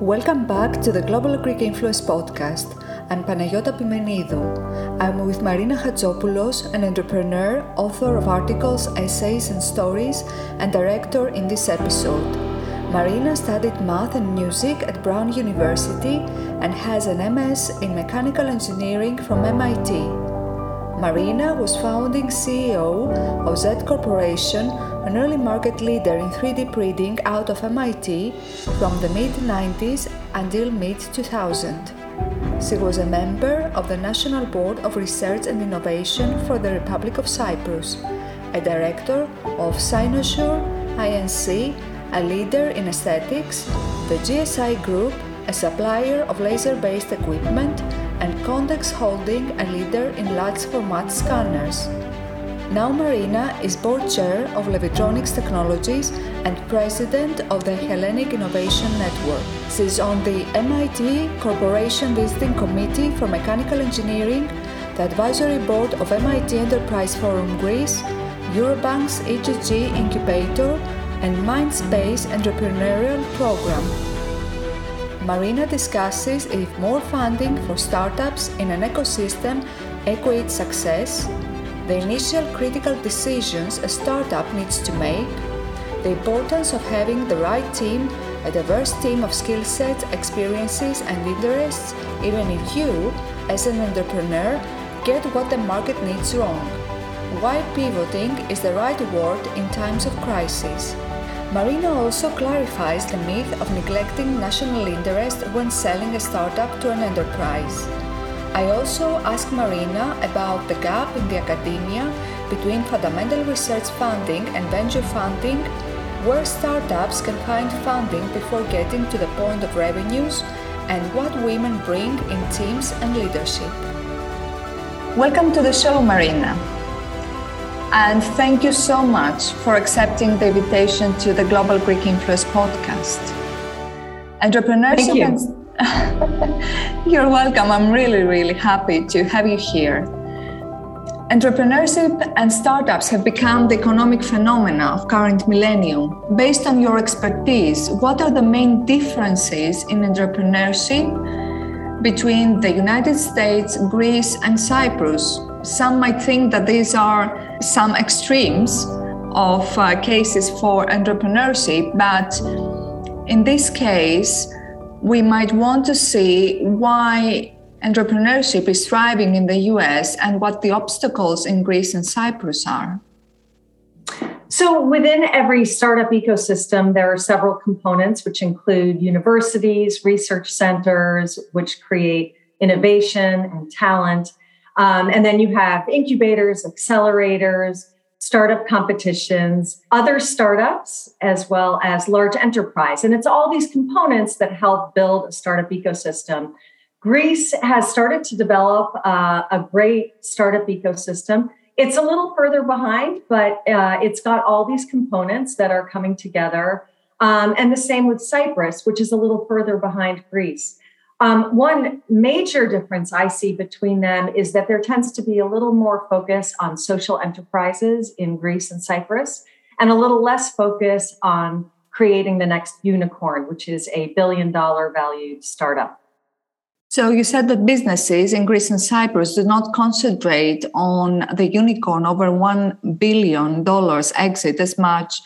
Welcome back to the Global Greek Influence podcast. I'm Panayota Pimenidou. I'm with Marina Hatsopoulos, an entrepreneur, author of articles, essays, and stories, and director in this episode. Marina studied math and music at Brown University and has an MS in mechanical engineering from MIT. Marina was founding CEO of Z Corporation an early market leader in 3D printing out of MIT from the mid 90s until mid 2000. She was a member of the National Board of Research and Innovation for the Republic of Cyprus, a director of Cynosure INC, a leader in aesthetics, the GSI Group, a supplier of laser based equipment, and Contex Holding, a leader in large format scanners. Now Marina is board chair of Levitronix Technologies and president of the Hellenic Innovation Network. She is on the MIT Corporation Visiting Committee for Mechanical Engineering, the advisory board of MIT Enterprise Forum Greece, Eurobank's EGG Incubator, and Mindspace Entrepreneurial Program. Marina discusses if more funding for startups in an ecosystem equates success, the initial critical decisions a startup needs to make, the importance of having the right team, a diverse team of skill sets, experiences, and interests, even if you, as an entrepreneur, get what the market needs wrong. Why pivoting is the right word in times of crisis. Marina also clarifies the myth of neglecting national interest when selling a startup to an enterprise. I also asked Marina about the gap in the academia between fundamental research funding and venture funding, where startups can find funding before getting to the point of revenues, and what women bring in teams and leadership. Welcome to the show, Marina. And thank you so much for accepting the invitation to the Global Greek Influence podcast. Entrepreneurship Thank you. You're welcome. I'm really, really happy to have you here. Entrepreneurship and startups have become the economic phenomena of current millennium. Based on your expertise, what are the main differences in entrepreneurship between the United States, Greece, and Cyprus? Some might think that these are some extremes of uh, cases for entrepreneurship, but in this case, we might want to see why entrepreneurship is thriving in the US and what the obstacles in Greece and Cyprus are. So, within every startup ecosystem, there are several components, which include universities, research centers, which create innovation and talent. Um, and then you have incubators, accelerators, startup competitions, other startups, as well as large enterprise. And it's all these components that help build a startup ecosystem. Greece has started to develop uh, a great startup ecosystem. It's a little further behind, but uh, it's got all these components that are coming together. Um, and the same with Cyprus, which is a little further behind Greece. Um, one major difference I see between them is that there tends to be a little more focus on social enterprises in Greece and Cyprus, and a little less focus on creating the next unicorn, which is a billion dollar valued startup. So, you said that businesses in Greece and Cyprus do not concentrate on the unicorn over $1 billion exit as much,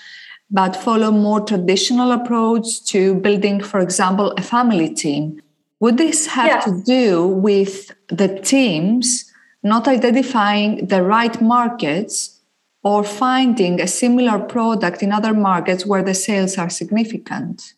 but follow more traditional approach to building, for example, a family team would this have yes. to do with the teams not identifying the right markets or finding a similar product in other markets where the sales are significant?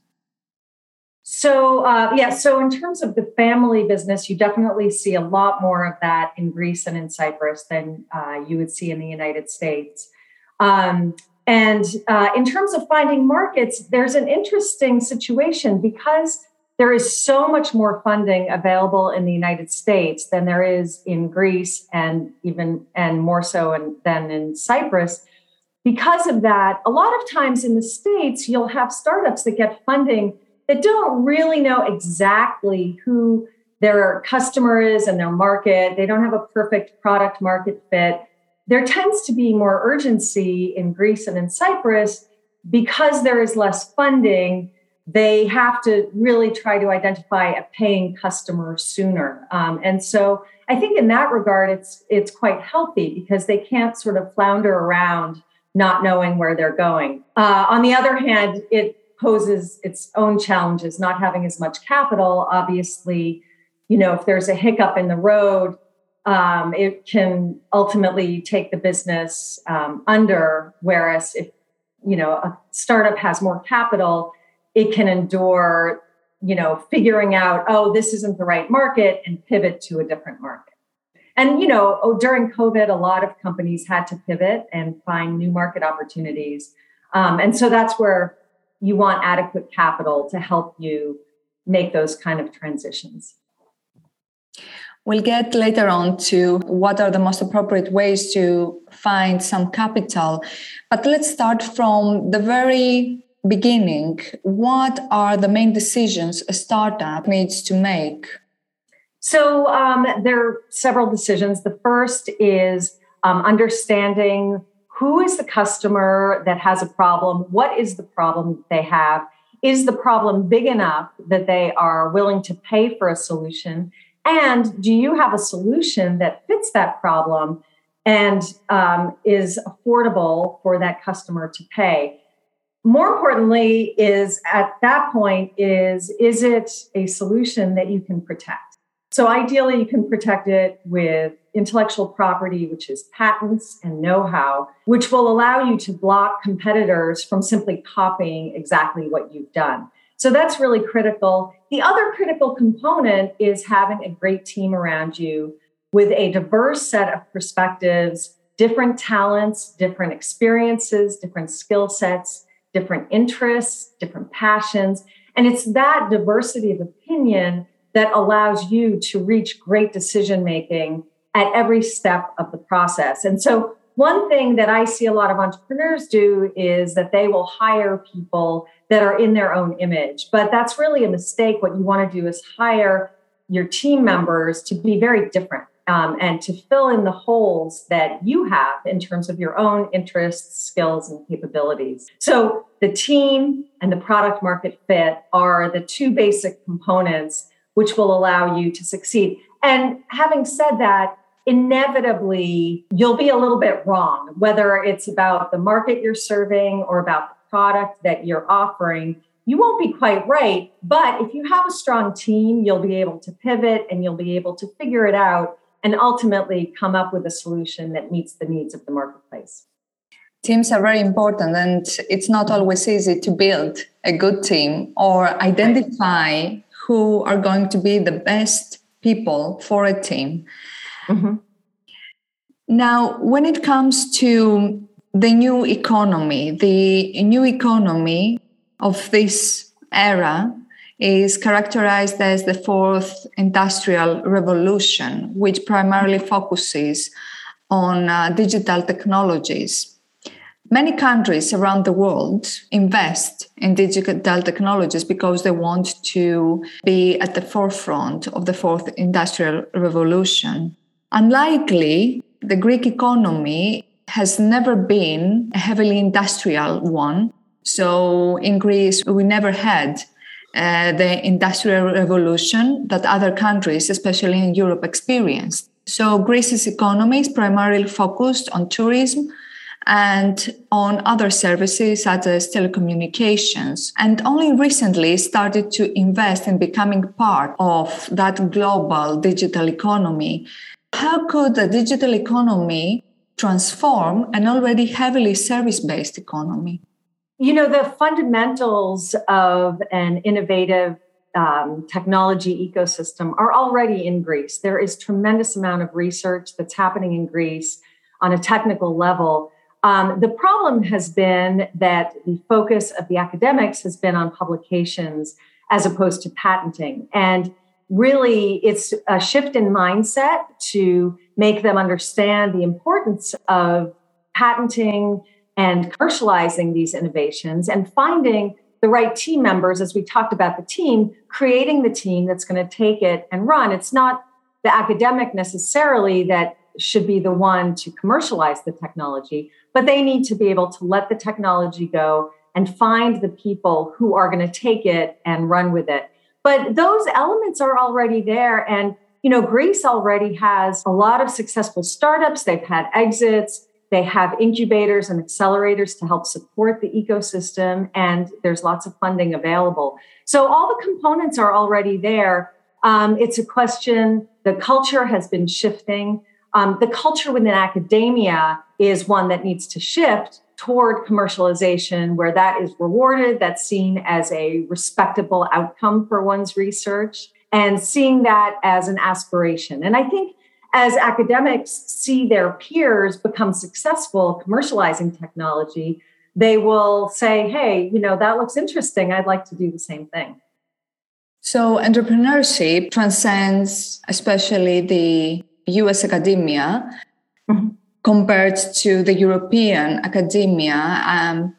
So, uh, yeah, so in terms of the family business, you definitely see a lot more of that in Greece and in Cyprus than uh, you would see in the United States. Um, and uh, in terms of finding markets, there's an interesting situation because there is so much more funding available in the United States than there is in Greece and even and more so in, than in Cyprus. Because of that, a lot of times in the States, you'll have startups that get funding that don't really know exactly who their customer is and their market. They don't have a perfect product market fit. There tends to be more urgency in Greece and in Cyprus because there is less funding they have to really try to identify a paying customer sooner. Um, and so I think in that regard, it's it's quite healthy because they can't sort of flounder around not knowing where they're going. Uh, on the other hand, it poses its own challenges, not having as much capital. Obviously, you know, if there's a hiccup in the road, um, it can ultimately take the business um, under. Whereas if you know a startup has more capital, it can endure you know figuring out oh this isn't the right market and pivot to a different market and you know oh, during covid a lot of companies had to pivot and find new market opportunities um, and so that's where you want adequate capital to help you make those kind of transitions We'll get later on to what are the most appropriate ways to find some capital. But let's start from the very beginning, what are the main decisions a startup needs to make? So um, there are several decisions. The first is um, understanding who is the customer that has a problem, what is the problem they have, is the problem big enough that they are willing to pay for a solution, and do you have a solution that fits that problem and um, is affordable for that customer to pay? More importantly is at that point is is it a solution that you can protect? So ideally you can protect it with intellectual property which is patents and know-how which will allow you to block competitors from simply copying exactly what you've done. So that's really critical. The other critical component is having a great team around you with a diverse set of perspectives different talents different experiences different skill sets different interests, different passions. And it's that diversity of opinion that allows you to reach great decision making at every step of the process. And so, one thing that I see a lot of entrepreneurs do is that they will hire people that are in their own image. But that's really a mistake. What you want to do is hire your team members to be very different um, and to fill in the holes that you have in terms of your own interests, skills, and capabilities. So, the team and the product market fit are the two basic components which will allow you to succeed. And having said that, inevitably you'll be a little bit wrong, whether it's about the market you're serving or about the product that you're offering. You won't be quite right. But if you have a strong team, you'll be able to pivot and you'll be able to figure it out and ultimately come up with a solution that meets the needs of the marketplace. Teams are very important, and it's not always easy to build a good team or identify who are going to be the best people for a team. Mm-hmm. Now, when it comes to the new economy, the new economy of this era is characterized as the fourth industrial revolution, which primarily focuses on uh, digital technologies. Many countries around the world invest in digital technologies because they want to be at the forefront of the fourth industrial revolution. Unlikely, the Greek economy has never been a heavily industrial one. So in Greece, we never had uh, the industrial revolution that other countries, especially in Europe, experienced. So Greece's economy is primarily focused on tourism and on other services such as telecommunications, and only recently started to invest in becoming part of that global digital economy. How could the digital economy transform an already heavily service based economy? You know, the fundamentals of an innovative um, technology ecosystem are already in Greece. There is tremendous amount of research that's happening in Greece on a technical level. Um, the problem has been that the focus of the academics has been on publications as opposed to patenting. And really, it's a shift in mindset to make them understand the importance of patenting and commercializing these innovations and finding the right team members, as we talked about the team, creating the team that's going to take it and run. It's not the academic necessarily that should be the one to commercialize the technology, but they need to be able to let the technology go, and find the people who are going to take it and run with it. But those elements are already there. And, you know, Greece already has a lot of successful startups. They've had exits. They have incubators and accelerators to help support the ecosystem, and there's lots of funding available. So all the components are already there. Um, it's a question, the culture has been shifting. Um, the culture within academia is one that needs to shift toward commercialization, where that is rewarded, that's seen as a respectable outcome for one's research, and seeing that as an aspiration. And I think as academics see their peers become successful commercializing technology, they will say, hey, you know, that looks interesting. I'd like to do the same thing. So, entrepreneurship transcends especially the US academia mm-hmm. compared to the European academia. Um,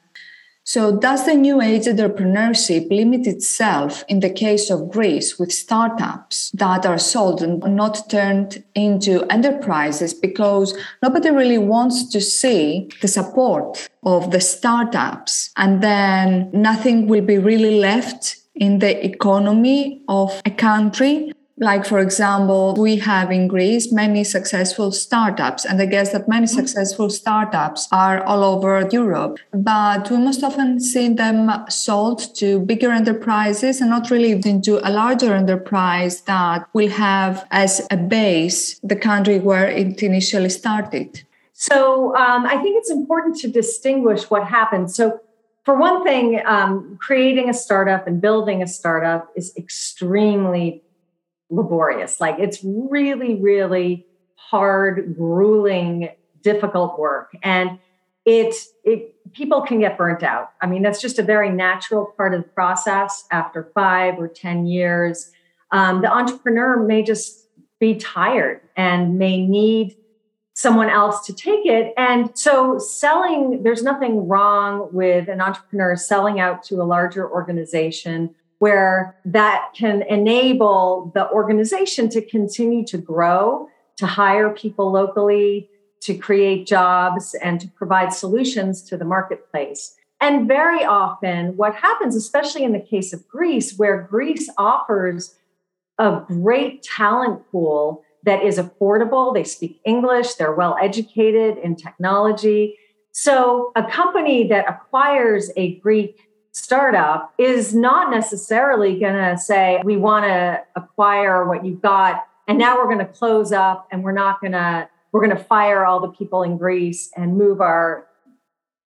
so, does the new age entrepreneurship limit itself in the case of Greece with startups that are sold and not turned into enterprises because nobody really wants to see the support of the startups and then nothing will be really left in the economy of a country like for example we have in greece many successful startups and i guess that many mm-hmm. successful startups are all over europe. But we most often see them sold to bigger enterprises and not really into a larger enterprise that will have as a base the country where it initially started. So um, i think it's important to distinguish what happens so for one thing, um, creating a startup and building a startup is extremely laborious. Like it's really, really hard, grueling, difficult work. And it, it people can get burnt out. I mean, that's just a very natural part of the process after five or 10 years. Um, the entrepreneur may just be tired and may need someone else to take it. And so selling, there's nothing wrong with an entrepreneur selling out to a larger organization where that can enable the organization to continue to grow, to hire people locally, to create jobs, and to provide solutions to the marketplace. And very often, what happens, especially in the case of Greece, where Greece offers a great talent pool that is affordable, they speak English, they're well educated in technology. So, a company that acquires a Greek startup is not necessarily going to say, we want to acquire what you've got, and now we're going to close up and we're not going to, we're going to fire all the people in Greece and move our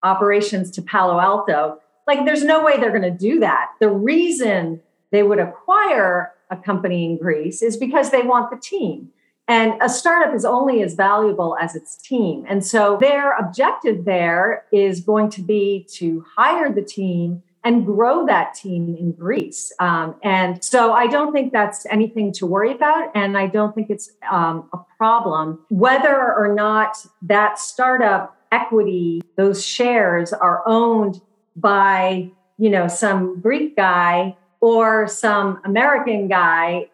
operations to Palo Alto. Like, there's no way they're going to do that. The reason they would acquire a company in Greece is because they want the team. And a startup is only as valuable as its team. And so their objective there is going to be to hire the team and grow that team in Greece. Um, and so I don't think that's anything to worry about. And I don't think it's um, a problem. Whether or not that startup equity, those shares are owned by, you know, some Greek guy or some American guy,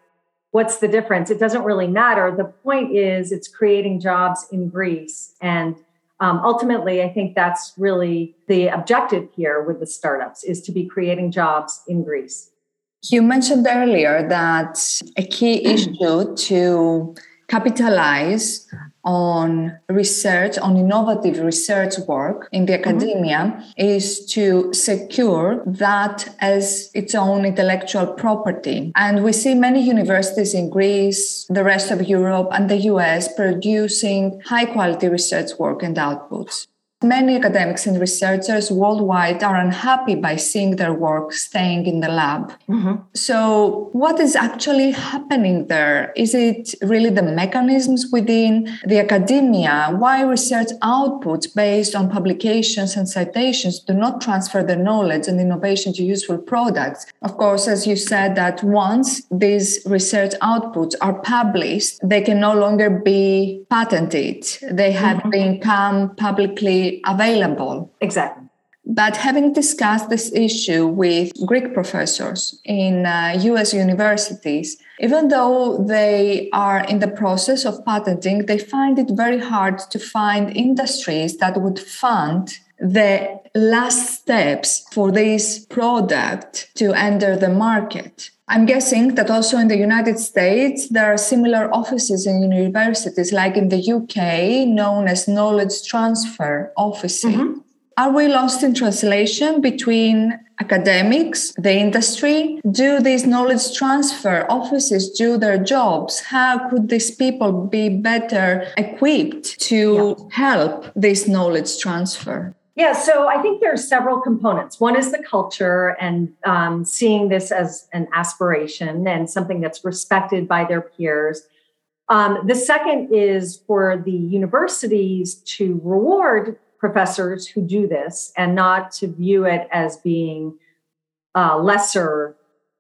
what's the difference? It doesn't really matter. The point is it's creating jobs in Greece. And um, ultimately, I think that's really the objective here with the startups is to be creating jobs in Greece. You mentioned earlier that a key issue to capitalize on research, on innovative research work in the mm-hmm. academia mm-hmm. is to secure that as its own intellectual property. And we see many universities in Greece, the rest of Europe, and the US producing high quality research work and outputs. Many academics and researchers worldwide are unhappy by seeing their work staying in the lab. Mm-hmm. So, what is actually happening there? Is it really the mechanisms within the academia? Why research outputs based on publications and citations do not transfer the knowledge and innovation to useful products? Of course, as you said, that once these research outputs are published, they can no longer be patented. They have mm-hmm. become publicly available. Exactly. But having discussed this issue with Greek professors in uh, US universities, even though they are in the process of patenting, they find it very hard to find industries that would fund the last steps for this product to enter the market? I'm guessing that also in the United States, there are similar offices in universities, like in the UK, known as knowledge transfer offices. Mm-hmm. Are we lost in translation between academics, the industry? Do these knowledge transfer offices do their jobs? How could these people be better equipped to yeah. help this knowledge transfer? Yeah, so I think there are several components. One is the culture and um, seeing this as an aspiration and something that's respected by their peers. Um, the second is for the universities to reward professors who do this and not to view it as being uh, lesser.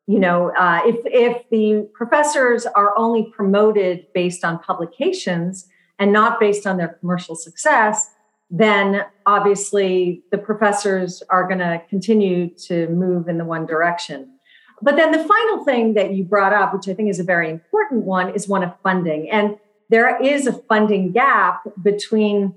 You know, uh, if if the professors are only promoted based on publications and not based on their commercial success, then obviously the professors are going to continue to move in the one direction. But then the final thing that you brought up, which I think is a very important one, is one of funding. And there is a funding gap between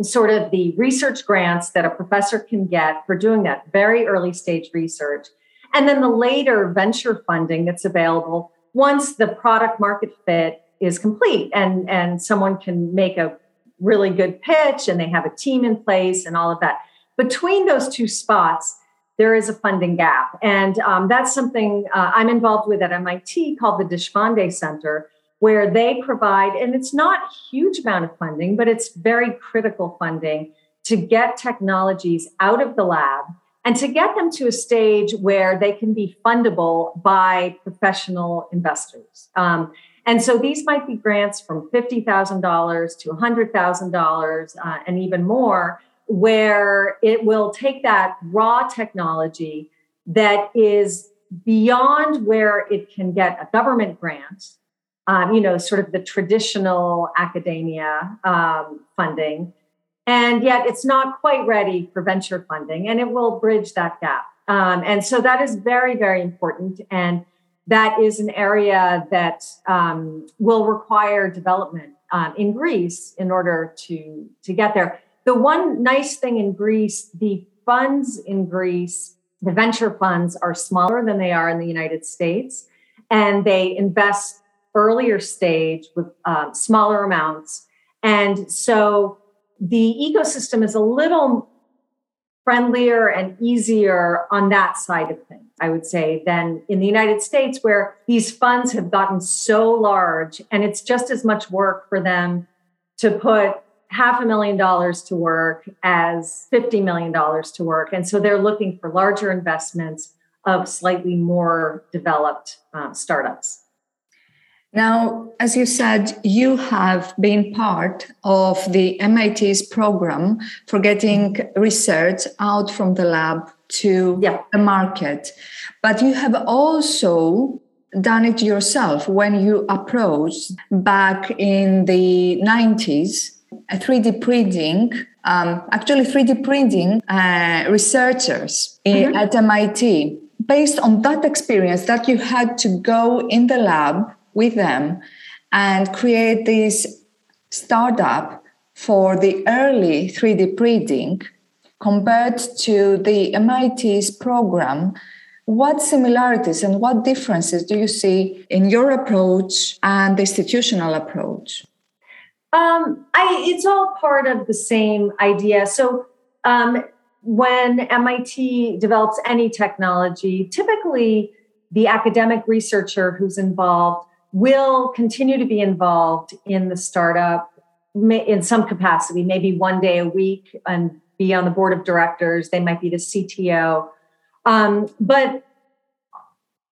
sort of the research grants that a professor can get for doing that very early stage research, and then the later venture funding that's available once the product market fit is complete and, and someone can make a really good pitch and they have a team in place and all of that. Between those two spots, there is a funding gap. And um, that's something uh, I'm involved with at MIT called the Deshpande Center, where they provide, and it's not a huge amount of funding, but it's very critical funding to get technologies out of the lab and to get them to a stage where they can be fundable by professional investors. Um, and so these might be grants from $50,000 to $100,000 uh, and even more, where it will take that raw technology that is beyond where it can get a government grant um, you know, sort of the traditional academia um, funding. And yet it's not quite ready for venture funding, and it will bridge that gap. Um, and so that is very, very important. And that is an area that um, will require development um, in Greece in order to, to get there. The one nice thing in Greece, the funds in Greece, the venture funds are smaller than they are in the United States, and they invest earlier stage with uh, smaller amounts. And so the ecosystem is a little friendlier and easier on that side of things, I would say, than in the United States, where these funds have gotten so large and it's just as much work for them to put half a million dollars to work as $50 million to work. And so they're looking for larger investments of slightly more developed uh, startups. Now, as you said, you have been part of the MIT's program for getting research out from the lab to yeah. the market. But you have also done it yourself when you approached back in the 90s a 3D printing, um, actually 3D printing uh, researchers mm-hmm. at MIT. Based on that experience that you had to go in the lab with them and create this startup for the early 3D printing compared to the MIT's program. What similarities and what differences do you see in your approach and the institutional approach? Um, I, it's all part of the same idea. So, um, when MIT develops any technology, typically the academic researcher who's involved will continue to be involved in the startup in some capacity, maybe one day a week and be on the board of directors. They might be the CTO. Um, but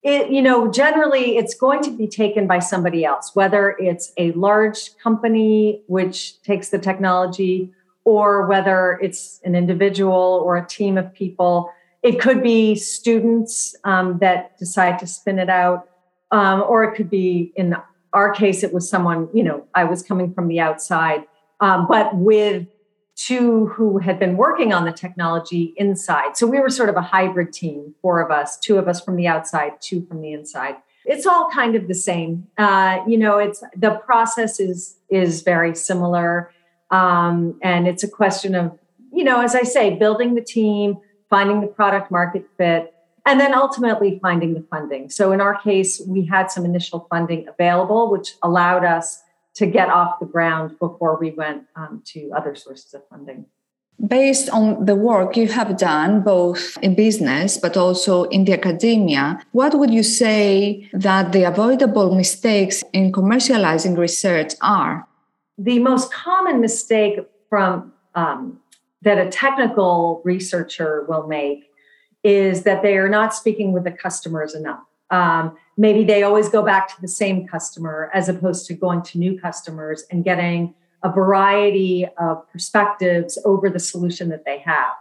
it, you know, generally it's going to be taken by somebody else, whether it's a large company which takes the technology or whether it's an individual or a team of people. It could be students um, that decide to spin it out um, or it could be in our case it was someone you know i was coming from the outside um, but with two who had been working on the technology inside. So we were sort of a hybrid team four of us two of us from the outside two from the inside. It's all kind of the same. Uh, you know it's the process is is very similar. Um, and it's a question of you know, as I say, building the team, finding the product market fit, and then ultimately finding the funding. So in our case, we had some initial funding available, which allowed us to get off the ground before we went um, to other sources of funding. Based on the work you have done, both in business but also in the academia, what would you say that the avoidable mistakes in commercializing research are? The most common mistake from um, that a technical researcher will make is that they are not speaking with the customers enough. Um, maybe they always go back to the same customer as opposed to going to new customers and getting a variety of perspectives over the solution that they have.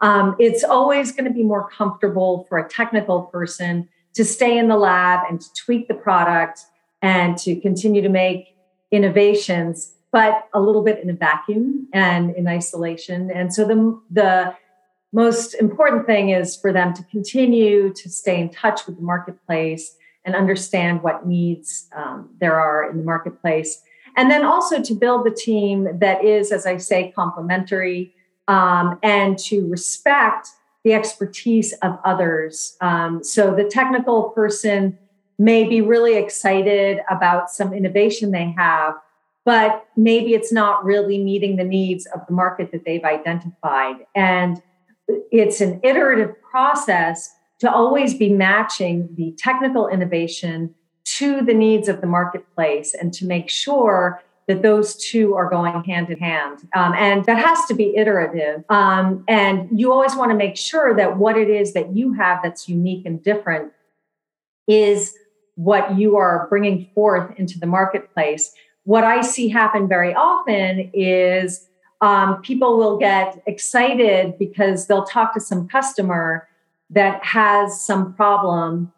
Um, it's always going to be more comfortable for a technical person to stay in the lab and to tweak the product and to continue to make innovations, but a little bit in a vacuum and in isolation. And so the, the most important thing is for them to continue to stay in touch with the marketplace and understand what needs um, there are in the marketplace and then also to build the team that is, as I say, complementary um, and to respect the expertise of others. Um, so the technical person may be really excited about some innovation they have, but maybe it's not really meeting the needs of the market that they've identified. And it's an iterative process to always be matching the technical innovation to the needs of the marketplace and to make sure that those two are going hand in hand. Um, and that has to be iterative. Um, and you always want to make sure that what it is that you have that's unique and different is what you are bringing forth into the marketplace. What I see happen very often is um, people will get excited because they'll talk to some customer that has some problem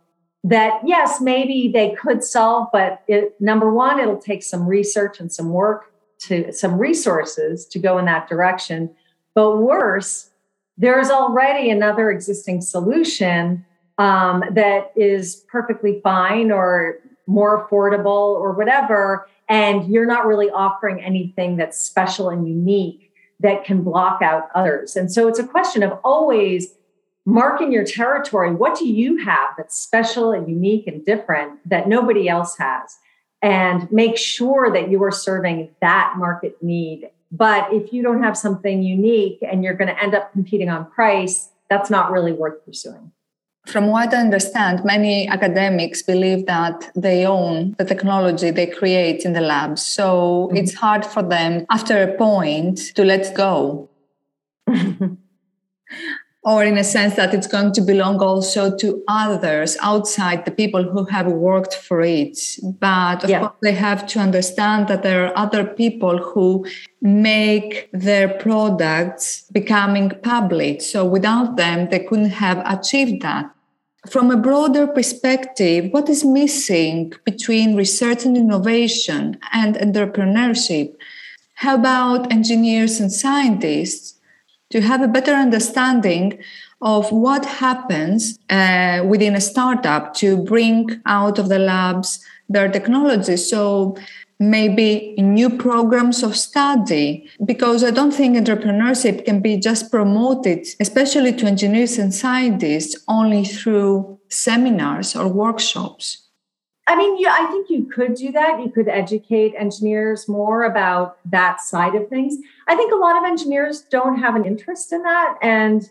that yes maybe they could solve but it, number one it'll take some research and some work to some resources to go in that direction. But worse there's already another existing solution um, that is perfectly fine or more affordable or whatever and you're not really offering anything that's special and unique that can block out others and so it's a question of always marking your territory. What do you have that's special and unique and different that nobody else has? And make sure that you are serving that market need. But if you don't have something unique and you're going to end up competing on price, that's not really worth pursuing. From what I understand, many academics believe that they own the technology they create in the lab. So mm-hmm. it's hard for them after a point to let go. or in a sense that it's going to belong also to others outside the people who have worked for it. But of yeah. course, they have to understand that there are other people who make their products becoming public. So without them, they couldn't have achieved that. From a broader perspective, what is missing between research and innovation and entrepreneurship? How about engineers and scientists? to have a better understanding of what happens uh, within a startup to bring out of the labs their technology. So maybe new programs of study because i don't think entrepreneurship can be just promoted especially to engineers and scientists only through seminars or workshops I mean, yeah, I think you could do that. You could educate engineers more about that side of things. I think a lot of engineers don't have an interest in that. And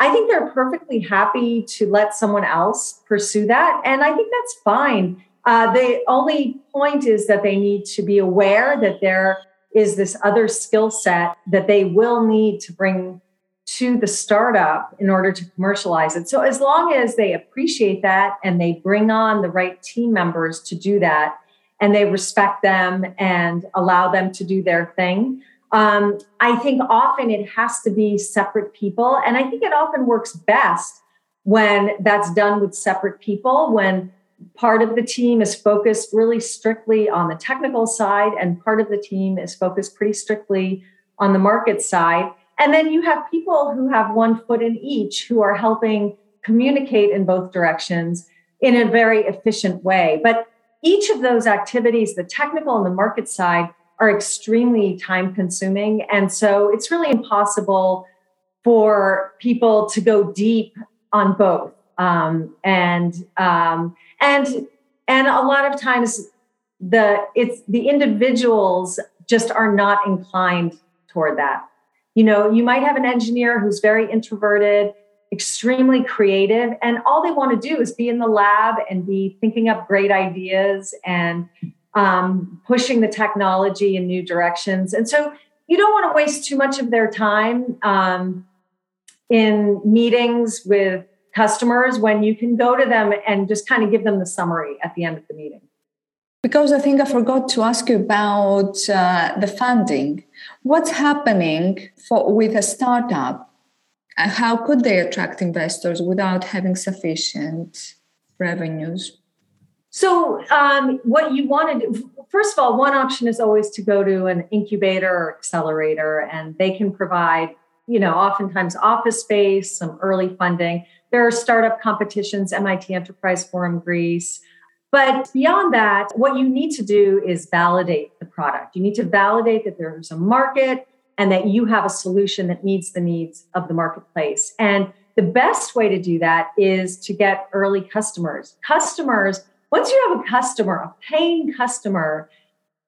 I think they're perfectly happy to let someone else pursue that. And I think that's fine. Uh, the only point is that they need to be aware that there is this other skill set that they will need to bring to the startup in order to commercialize it. So, as long as they appreciate that and they bring on the right team members to do that, and they respect them and allow them to do their thing, um, I think often it has to be separate people. And I think it often works best when that's done with separate people, when part of the team is focused really strictly on the technical side, and part of the team is focused pretty strictly on the market side and then you have people who have one foot in each who are helping communicate in both directions in a very efficient way. But each of those activities, the technical and the market side, are extremely time consuming. And so it's really impossible for people to go deep on both. Um, and um, and and a lot of times the it's the individuals just are not inclined toward that. You know, you might have an engineer who's very introverted, extremely creative, and all they want to do is be in the lab and be thinking up great ideas and um, pushing the technology in new directions. And so you don't want to waste too much of their time um, in meetings with customers when you can go to them and just kind of give them the summary at the end of the meeting. Because I think I forgot to ask you about uh, the funding. What's happening for, with a startup? How could they attract investors without having sufficient revenues? So, um, what you want to do, first of all, one option is always to go to an incubator or accelerator, and they can provide, you know, oftentimes office space, some early funding. There are startup competitions, MIT Enterprise Forum Greece. But beyond that, what you need to do is validate the product. You need to validate that there's a market and that you have a solution that meets the needs of the marketplace. And the best way to do that is to get early customers. Customers once you have a customer, a paying customer,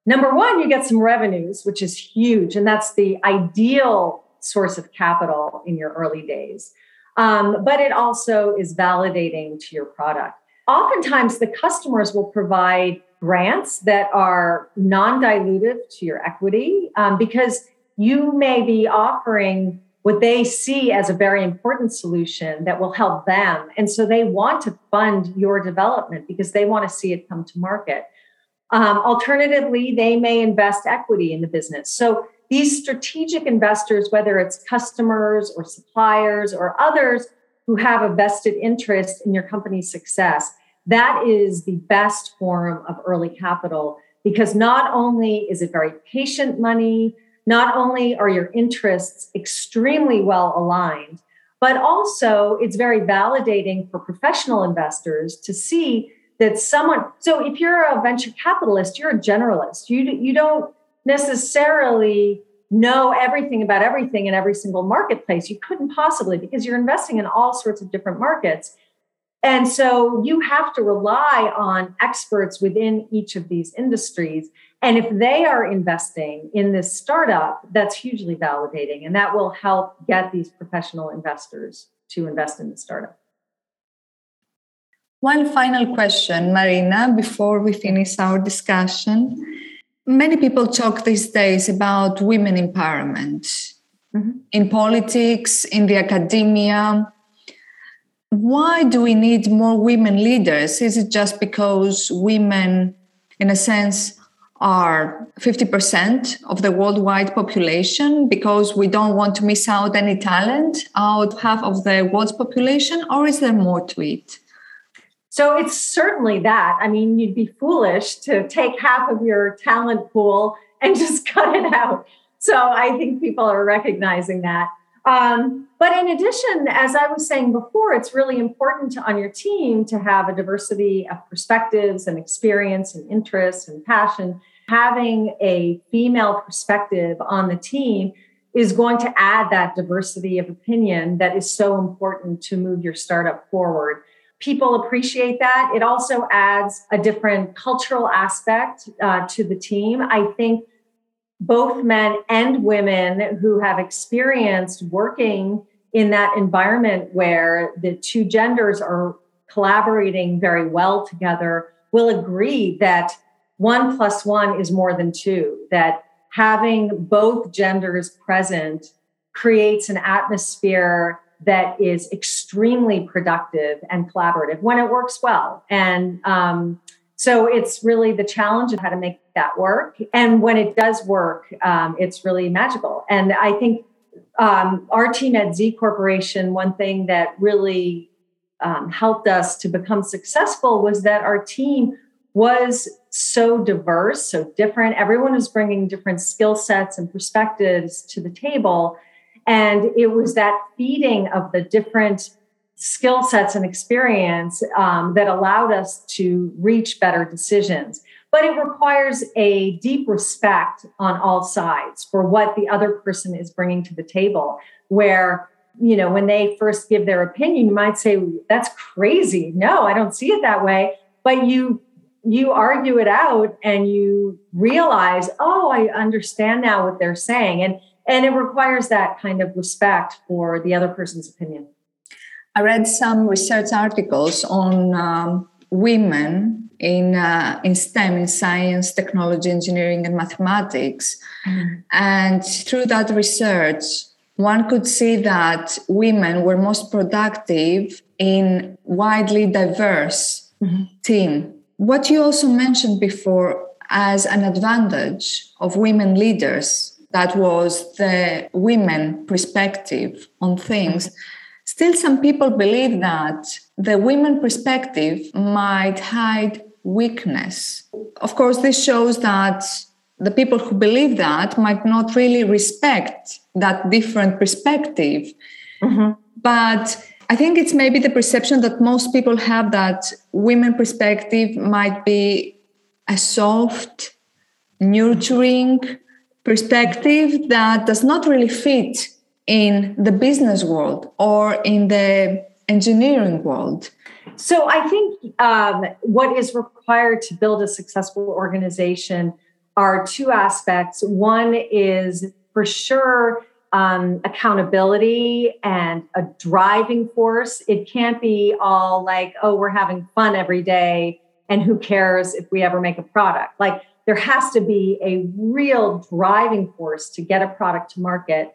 number one, you get some revenues, which is huge. And that's the ideal source of capital in your early days. Um, but it also is validating to your product. Oftentimes, the customers will provide grants that are non dilutive to your equity um, because you may be offering what they see as a very important solution that will help them. And so they want to fund your development because they want to see it come to market. Um, alternatively, they may invest equity in the business. So these strategic investors, whether it's customers or suppliers or others who have a vested interest in your company's success, that is the best form of early capital because not only is it very patient money, not only are your interests extremely well aligned, but also it's very validating for professional investors to see that someone so if you're a venture capitalist you're a generalist. You you don't necessarily know everything about everything in every single marketplace you couldn't possibly because you're investing in all sorts of different markets and so you have to rely on experts within each of these industries and if they are investing in this startup, that's hugely validating. And that will help get these professional investors to invest in the startup. One final question, Marina, before we finish our discussion. Many people talk these days about women empowerment mm-hmm. in politics, in the academia. Why do we need more women leaders? Is it just because women, in a sense, are 50% of the worldwide population because we don't want to miss out any talent out half of the world's population or is there more to it so it's certainly that i mean you'd be foolish to take half of your talent pool and just cut it out so i think people are recognizing that um, but in addition, as I was saying before, it's really important to, on your team to have a diversity of perspectives and experience and interests and passion. Having a female perspective on the team is going to add that diversity of opinion that is so important to move your startup forward. People appreciate that. It also adds a different cultural aspect uh, to the team. I think both men and women who have experienced working in that environment where the two genders are collaborating very well together will agree that one plus one is more than two, that having both genders present creates an atmosphere that is extremely productive and collaborative when it works well. And um, so it's really the challenge of how to make that work. And when it does work, um, it's really magical. And I think um, our team at Z Corporation, one thing that really um, helped us to become successful was that our team was so diverse, so different. Everyone was bringing different skill sets and perspectives to the table. And it was that feeding of the different skill sets and experience um, that allowed us to reach better decisions. But it requires a deep respect on all sides for what the other person is bringing to the table, where you know, when they first give their opinion, you might say, that's crazy. No, I don't see it that way. But you you argue it out and you realize, oh, I understand now what they're saying. And and it requires that kind of respect for the other person's opinion. I read some research articles on um, women in uh, in STEM, in science, technology, engineering, and mathematics, mm-hmm. and through that research, one could see that women were most productive in widely diverse mm-hmm. team. What you also mentioned before as an advantage of women leaders, that was the women perspective on things. Mm-hmm. Still, some people believe that the women perspective might hide weakness. Of course, this shows that the people who believe that might not really respect that different perspective. Mm-hmm. But I think it's maybe the perception that most people have that women perspective might be a soft, nurturing perspective that does not really fit in the business world or in the engineering world. So I think um, what is required to build a successful organization are two aspects. One is for sure um, accountability and a driving force. It can't be all like, oh, we're having fun every day and who cares if we ever make a product. Like there has to be a real driving force to get a product to market.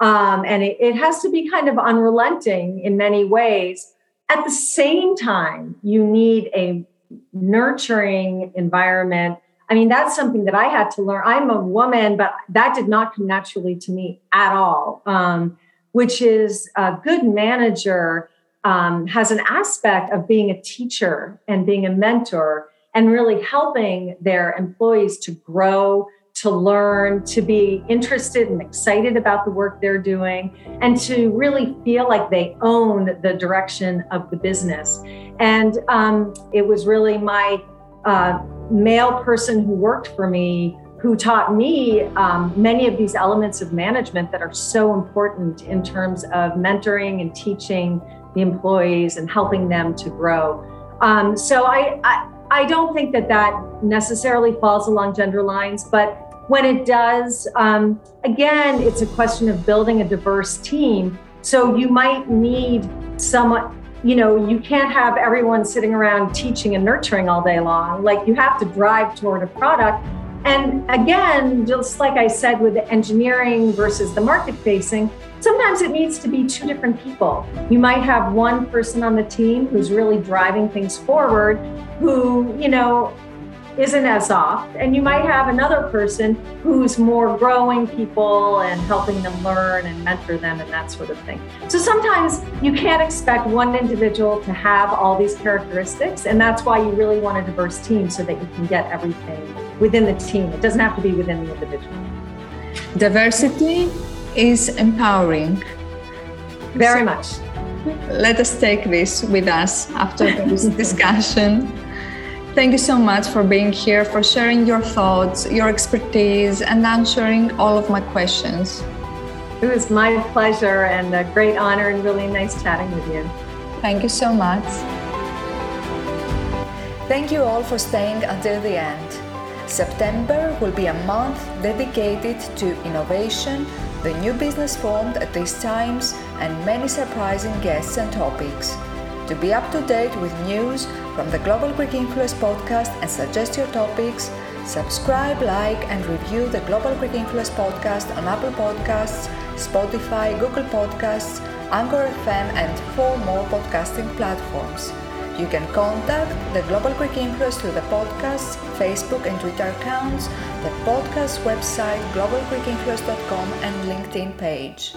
Um, and it, it has to be kind of unrelenting in many ways. At the same time, you need a nurturing environment I mean, that's something that I had to learn. I'm a woman, but that did not come naturally to me at all. Um, which is a good manager um, has an aspect of being a teacher and being a mentor and really helping their employees to grow, to learn, to be interested and excited about the work they're doing, and to really feel like they own the direction of the business. And um, it was really my uh, male person who worked for me who taught me um, many of these elements of management that are so important in terms of mentoring and teaching the employees and helping them to grow. Um, so I, I, I don't think that that necessarily falls along gender lines, but when it does, um, again, it's a question of building a diverse team. So you might need someone you know, you can't have everyone sitting around teaching and nurturing all day long. Like you have to drive toward a product. And again, just like I said with the engineering versus the market facing, sometimes it needs to be two different people. You might have one person on the team who's really driving things forward, who, you know, isn't as soft. And you might have another person who's more growing people and helping them learn and mentor them and that sort of thing. So sometimes you can't expect one individual to have all these characteristics. And that's why you really want a diverse team so that you can get everything within the team. It doesn't have to be within the individual. Diversity is empowering. Very so much. Let us take this with us after this discussion. Thank you so much for being here, for sharing your thoughts, your expertise, and answering all of my questions. It was my pleasure and a great honor, and really nice chatting with you. Thank you so much. Thank you all for staying until the end. September will be a month dedicated to innovation, the new business formed at these times, and many surprising guests and topics. To be up to date with news from the Global Greek Influence podcast and suggest your topics, subscribe, like, and review the Global Greek Influence podcast on Apple Podcasts, Spotify, Google Podcasts, Anchor FM, and four more podcasting platforms. You can contact the Global Greek Influence through the podcast, Facebook and Twitter accounts, the podcast website globalgreekinfluence.com and LinkedIn page.